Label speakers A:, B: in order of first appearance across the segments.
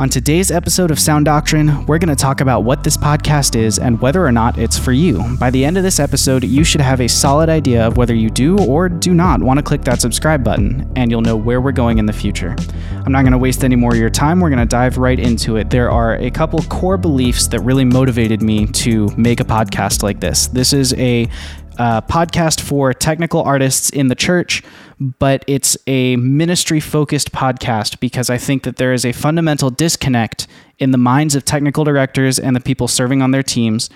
A: On today's episode of Sound Doctrine, we're going to talk about what this podcast is and whether or not it's for you. By the end of this episode, you should have a solid idea of whether you do or do not want to click that subscribe button, and you'll know where we're going in the future. I'm not going to waste any more of your time. We're going to dive right into it. There are a couple core beliefs that really motivated me to make a podcast like this. This is a uh, podcast for technical artists in the church, but it's a ministry focused podcast because I think that there is a fundamental disconnect in the minds of technical directors and the people serving on their teams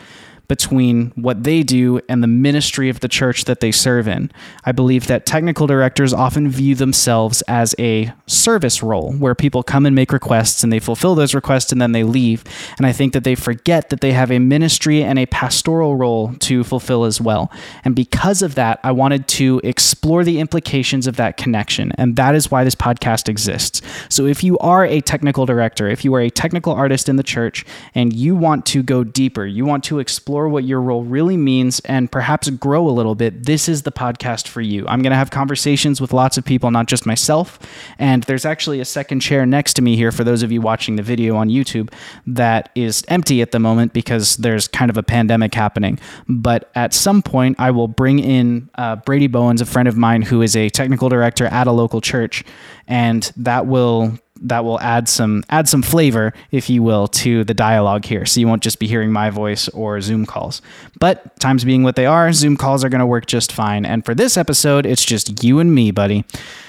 A: between what they do and the ministry of the church that they serve in. I believe that technical directors often view themselves as a service role where people come and make requests and they fulfill those requests and then they leave. And I think that they forget that they have a ministry and a pastoral role to fulfill as well. And because of that, I wanted to explore the implications of that connection. And that is why this podcast exists. So if you are a technical director, if you are a technical artist in the church and you want to go deeper, you want to explore explore what your role really means and perhaps grow a little bit, this is the podcast for you. I'm going to have conversations with lots of people, not just myself. And there's actually a second chair next to me here for those of you watching the video on YouTube that is empty at the moment because there's kind of a pandemic happening. But at some point, I will bring in uh, Brady Bowens, a friend of mine who is a technical director at a local church, and that will that will add some add some flavor, if you will, to the dialogue here. So you won't just be hearing my voice or Zoom calls. But times being what they are, Zoom calls are going to work just fine. And for this episode, it's just you and me, buddy.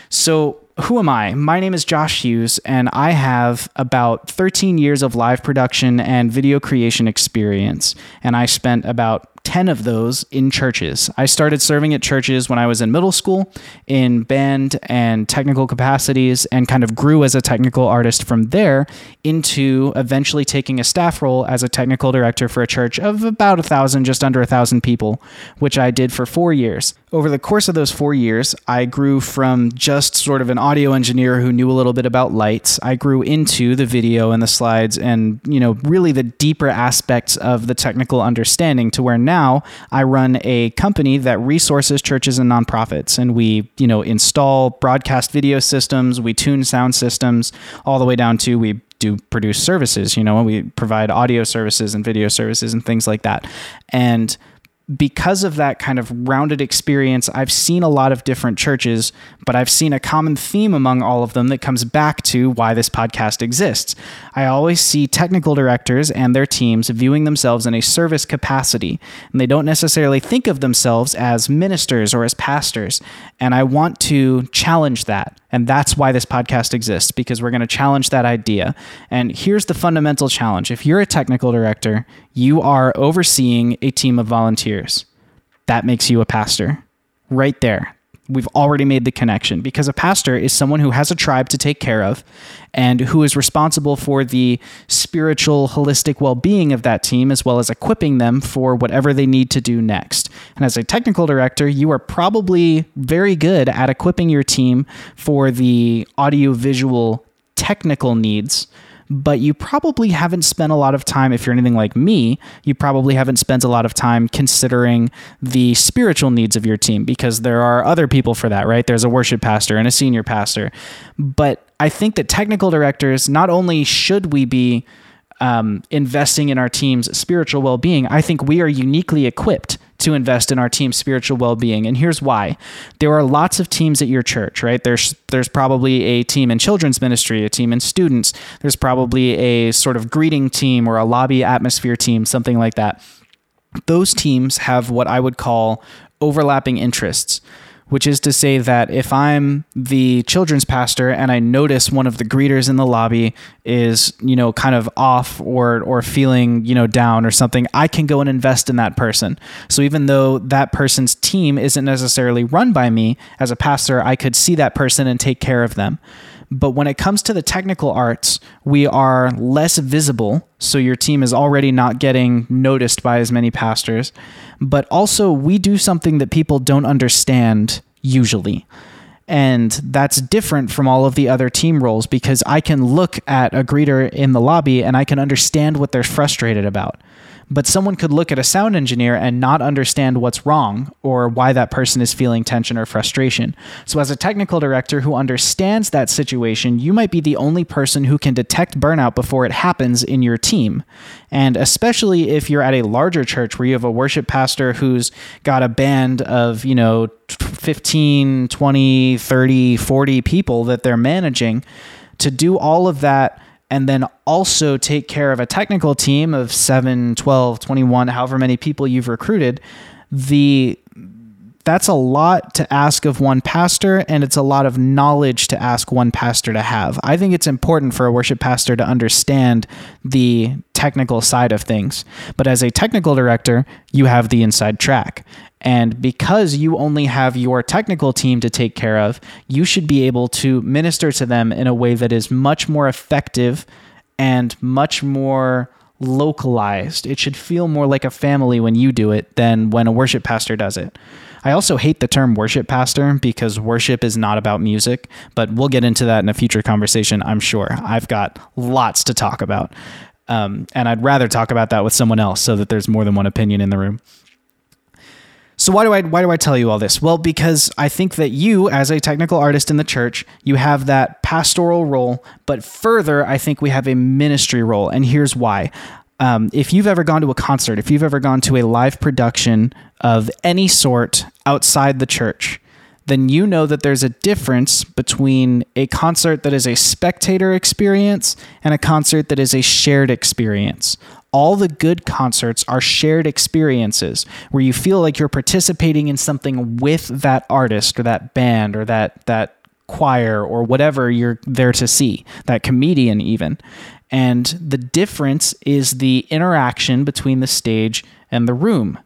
A: So who am I? My name is Josh Hughes, and I have about 13 years of live production and video creation experience. And I spent about 10 of those in churches. I started serving at churches when I was in middle school in band and technical capacities and kind of grew as a technical artist from there into eventually taking a staff role as a technical director for a church of about a thousand, just under a thousand people, which I did for four years. Over the course of those four years, I grew from just sort of an audio engineer who knew a little bit about lights. I grew into the video and the slides and, you know, really the deeper aspects of the technical understanding to where now now I run a company that resources churches and nonprofits, and we, you know, install broadcast video systems, we tune sound systems, all the way down to we do produce services. You know, we provide audio services and video services and things like that, and because of that kind of rounded experience, I've seen a lot of different churches, but I've seen a common theme among all of them that comes back to why this podcast exists. I always see technical directors and their teams viewing themselves in a service capacity, and they don't necessarily think of themselves as ministers or as pastors. And I want to challenge that. And that's why this podcast exists, because we're going to challenge that idea. And here's the fundamental challenge if you're a technical director, you are overseeing a team of volunteers. That makes you a pastor. Right there we've already made the connection because a pastor is someone who has a tribe to take care of and who is responsible for the spiritual, holistic well being of that team, as well as equipping them for whatever they need to do next. And as a technical director, you are probably very good at equipping your team for the audio visual technical needs but you probably haven't spent a lot of time, if you're anything like me, you probably haven't spent a lot of time considering the spiritual needs of your team because there are other people for that, right? There's a worship pastor and a senior pastor. But I think that technical directors, not only should we be um, investing in our team's spiritual well being, I think we are uniquely equipped to invest in our team's spiritual well-being. And here's why. There are lots of teams at your church right? There's there's probably a team in children's ministry a team in students. There's probably a sort of greeting team or a lobby atmosphere team something like that. Those teams have what i would call overlapping interests which is to say that if I'm the children's pastor and I notice one of the greeters in the lobby is, you know, kind of off or or feeling, you know, down or something, I can go and invest in that person. So even though that person's team isn't necessarily run by me as a pastor, I could see that person and take care of them. But when it comes to the technical arts, we are less visible. So your team is already not getting noticed by as many pastors. But also, we do something that people don't understand usually. And that's different from all of the other team roles because I can look at a greeter in the lobby and I can understand what they're frustrated about. But someone could look at a sound engineer and not understand what's wrong or why that person is feeling tension or frustration. So, as a technical director who understands that situation, you might be the only person who can detect burnout before it happens in your team. And especially if you're at a larger church where you have a worship pastor who's got a band of, you know, 15, 20, 30, 40 people that they're managing, to do all of that and then also take care of a technical team of 7, 12, 21, however many people you've recruited, the that's a lot to ask of one pastor and it's a lot of knowledge to ask one pastor to have. I think it's important for a worship pastor to understand the technical side of things. But as a technical director, you have the inside track. And because you only have your technical team to take care of, you should be able to minister to them in a way that is much more effective and much more localized. It should feel more like a family when you do it than when a worship pastor does it. I also hate the term worship pastor because worship is not about music, but we'll get into that in a future conversation, I'm sure. I've got lots to talk about. Um, and I'd rather talk about that with someone else so that there's more than one opinion in the room. So why do I why do I tell you all this? Well, because I think that you as a technical artist in the church, you have that pastoral role, but further, I think we have a ministry role, and here's why. Um, if you've ever gone to a concert, if you've ever gone to a live production of any sort outside the church, then you know that there's a difference between a concert that is a spectator experience and a concert that is a shared experience. All the good concerts are shared experiences where you feel like you're participating in something with that artist or that band or that that choir or whatever you're there to see, that comedian even. And the difference is the interaction between the stage and the room.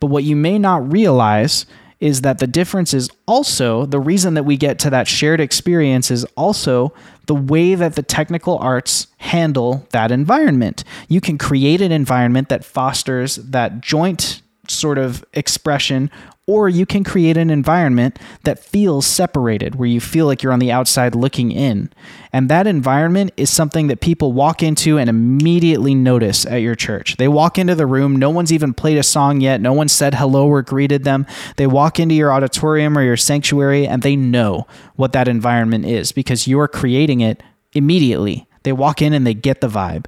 A: But what you may not realize is that the difference is also the reason that we get to that shared experience is also the way that the technical arts handle that environment. You can create an environment that fosters that joint sort of expression or you can create an environment that feels separated, where you feel like you're on the outside looking in. And that environment is something that people walk into and immediately notice at your church. They walk into the room, no one's even played a song yet, no one said hello or greeted them. They walk into your auditorium or your sanctuary and they know what that environment is because you're creating it immediately. They walk in and they get the vibe.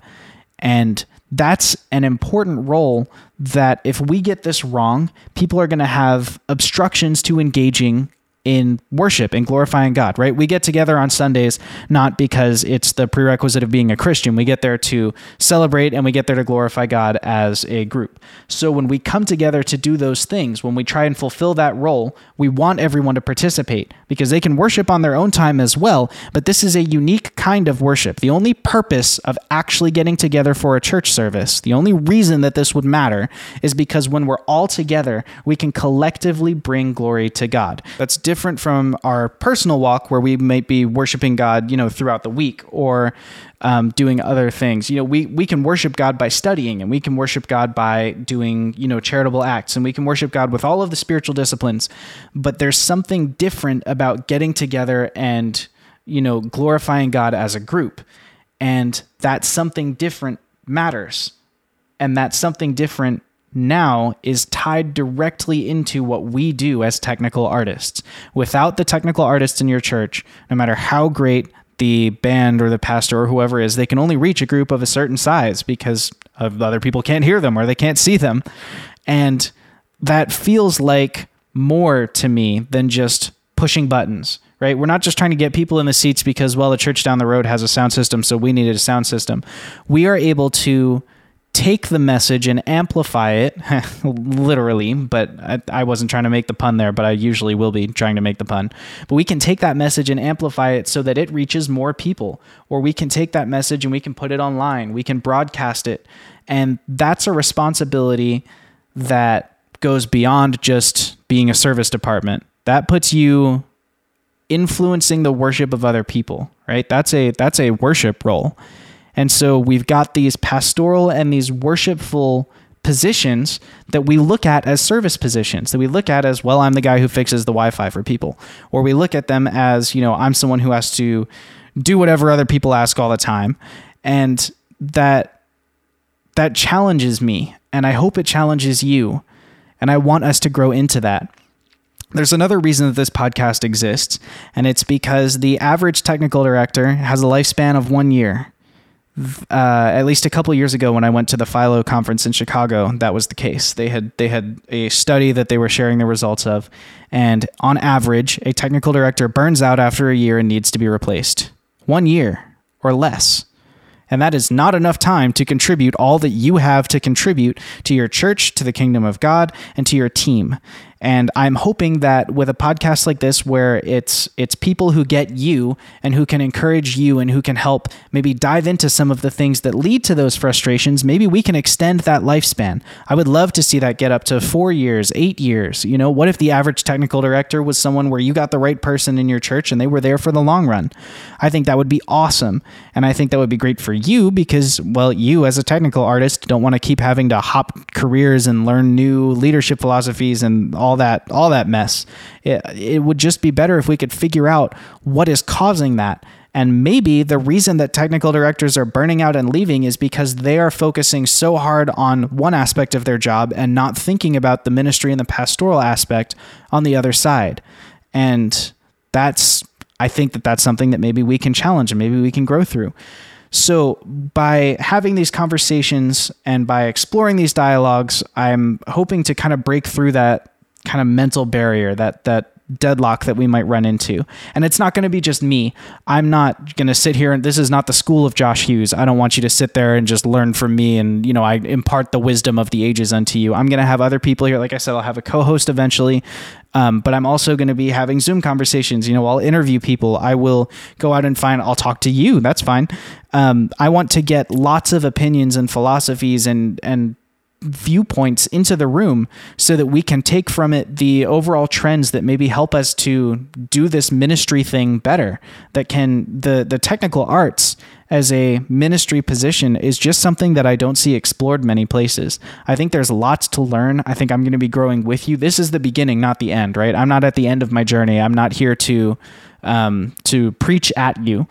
A: And that's an important role that if we get this wrong, people are going to have obstructions to engaging in worship and glorifying God, right? We get together on Sundays not because it's the prerequisite of being a Christian. We get there to celebrate and we get there to glorify God as a group. So when we come together to do those things, when we try and fulfill that role, we want everyone to participate because they can worship on their own time as well, but this is a unique kind of worship. The only purpose of actually getting together for a church service, the only reason that this would matter is because when we're all together, we can collectively bring glory to God. That's different different from our personal walk where we might be worshiping God, you know, throughout the week or um, doing other things. You know, we, we can worship God by studying and we can worship God by doing, you know, charitable acts and we can worship God with all of the spiritual disciplines. But there's something different about getting together and, you know, glorifying God as a group. And that something different matters. And that something different now is tied directly into what we do as technical artists. Without the technical artists in your church, no matter how great the band or the pastor or whoever is, they can only reach a group of a certain size because other people can't hear them or they can't see them. And that feels like more to me than just pushing buttons, right? We're not just trying to get people in the seats because, well, the church down the road has a sound system, so we needed a sound system. We are able to take the message and amplify it, literally, but I, I, wasn't trying to make the pun there, but I usually will be trying to make the pun. But we can take that message and amplify it so that it reaches more people, or we can take that message and we can put it online, we can broadcast it. And that's a responsibility that goes beyond just being a service department. That puts you influencing the worship of other people, right? That's a that's a worship role. And so we've got these pastoral and these worshipful positions that we look at as service positions that we look at as well i'm the guy who fixes the wi-fi for people or we look at them as you know i'm someone who has to do whatever other people ask all the time and that that challenges me and I hope it challenges you. And I want us to grow into that. There's another reason that this podcast exists, and it's because the average technical director has a lifespan of one year. Uh, at least a couple years ago, when I went to the Philo conference in Chicago, that was the case. They had they had a study that they were sharing the results of, and on average, a technical director burns out after a year and needs to be replaced. One year or less. And that is not enough time to contribute all that you have to contribute to your church, to the kingdom of God, and to your team. And I'm hoping that with a podcast like this, where it's it's people who get you and who can encourage you and who can help maybe dive into some of the things that lead to those frustrations, maybe we can extend that lifespan. I would love to see that get up to four years, eight years. You know, what if the average technical director was someone where you got the right person in your church and they were there for the long run? I think that would be awesome. And I think that would be great for you because, well, you as a technical artist don't want to keep having to hop careers and learn new leadership philosophies and all all that all that mess. It, it would just be better if we could figure out what is causing that. And maybe the reason that technical directors are burning out and leaving is because they are focusing so hard on one aspect of their job and not thinking about the ministry and the pastoral aspect on the other side. And that's, I think that that's something that maybe we can challenge and maybe we can grow through. So, by having these conversations and by exploring these dialogues, I'm hoping to kind of break through that kind of mental barrier that that deadlock that we might run into. And it's not going to be just me. I'm not going to sit here and this is not the school of Josh Hughes. I don't want you to sit there and just learn from me and, you know, I impart the wisdom of the ages unto you. I'm going to have other people here. Like I said, I'll have a co-host eventually. Um, but I'm also going to be having Zoom conversations. You know, I'll interview people. I will go out and find, I'll talk to you. That's fine. Um, I want to get lots of opinions and philosophies and, and viewpoints into the room so that we can take from it the overall trends that maybe help us to do this ministry thing better that can the the technical arts as a ministry position is just something that I don't see explored many places. I think there's lots to learn. I think I'm going to be growing with you. This is the beginning, not the end, right? I'm not at the end of my journey. I'm not here to um, to preach at you.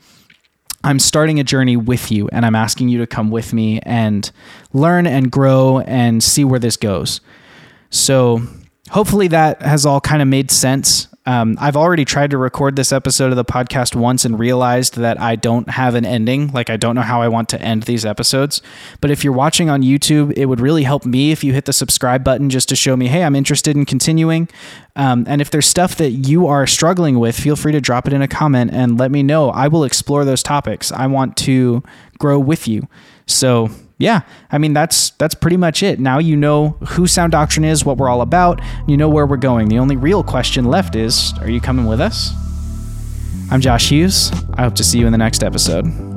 A: I'm starting a journey with you and I'm asking you to come with me and learn and grow and see where this goes. So, hopefully, that has all kind of made sense. Um, I've already tried to record this episode of the podcast once and realized that I don't have an ending. Like, I don't know how I want to end these episodes. But if you're watching on YouTube, it would really help me if you hit the subscribe button just to show me, hey, I'm interested in continuing. Um, and if there's stuff that you are struggling with, feel free to drop it in a comment and let me know. I will explore those topics. I want to grow with you. So, yeah, I mean that's that's pretty much it. Now you know who Sound Doctrine is, what we're all about, you know where we're going. The only real question left is, are you coming with us? I'm Josh Hughes. I hope to see you in the next episode.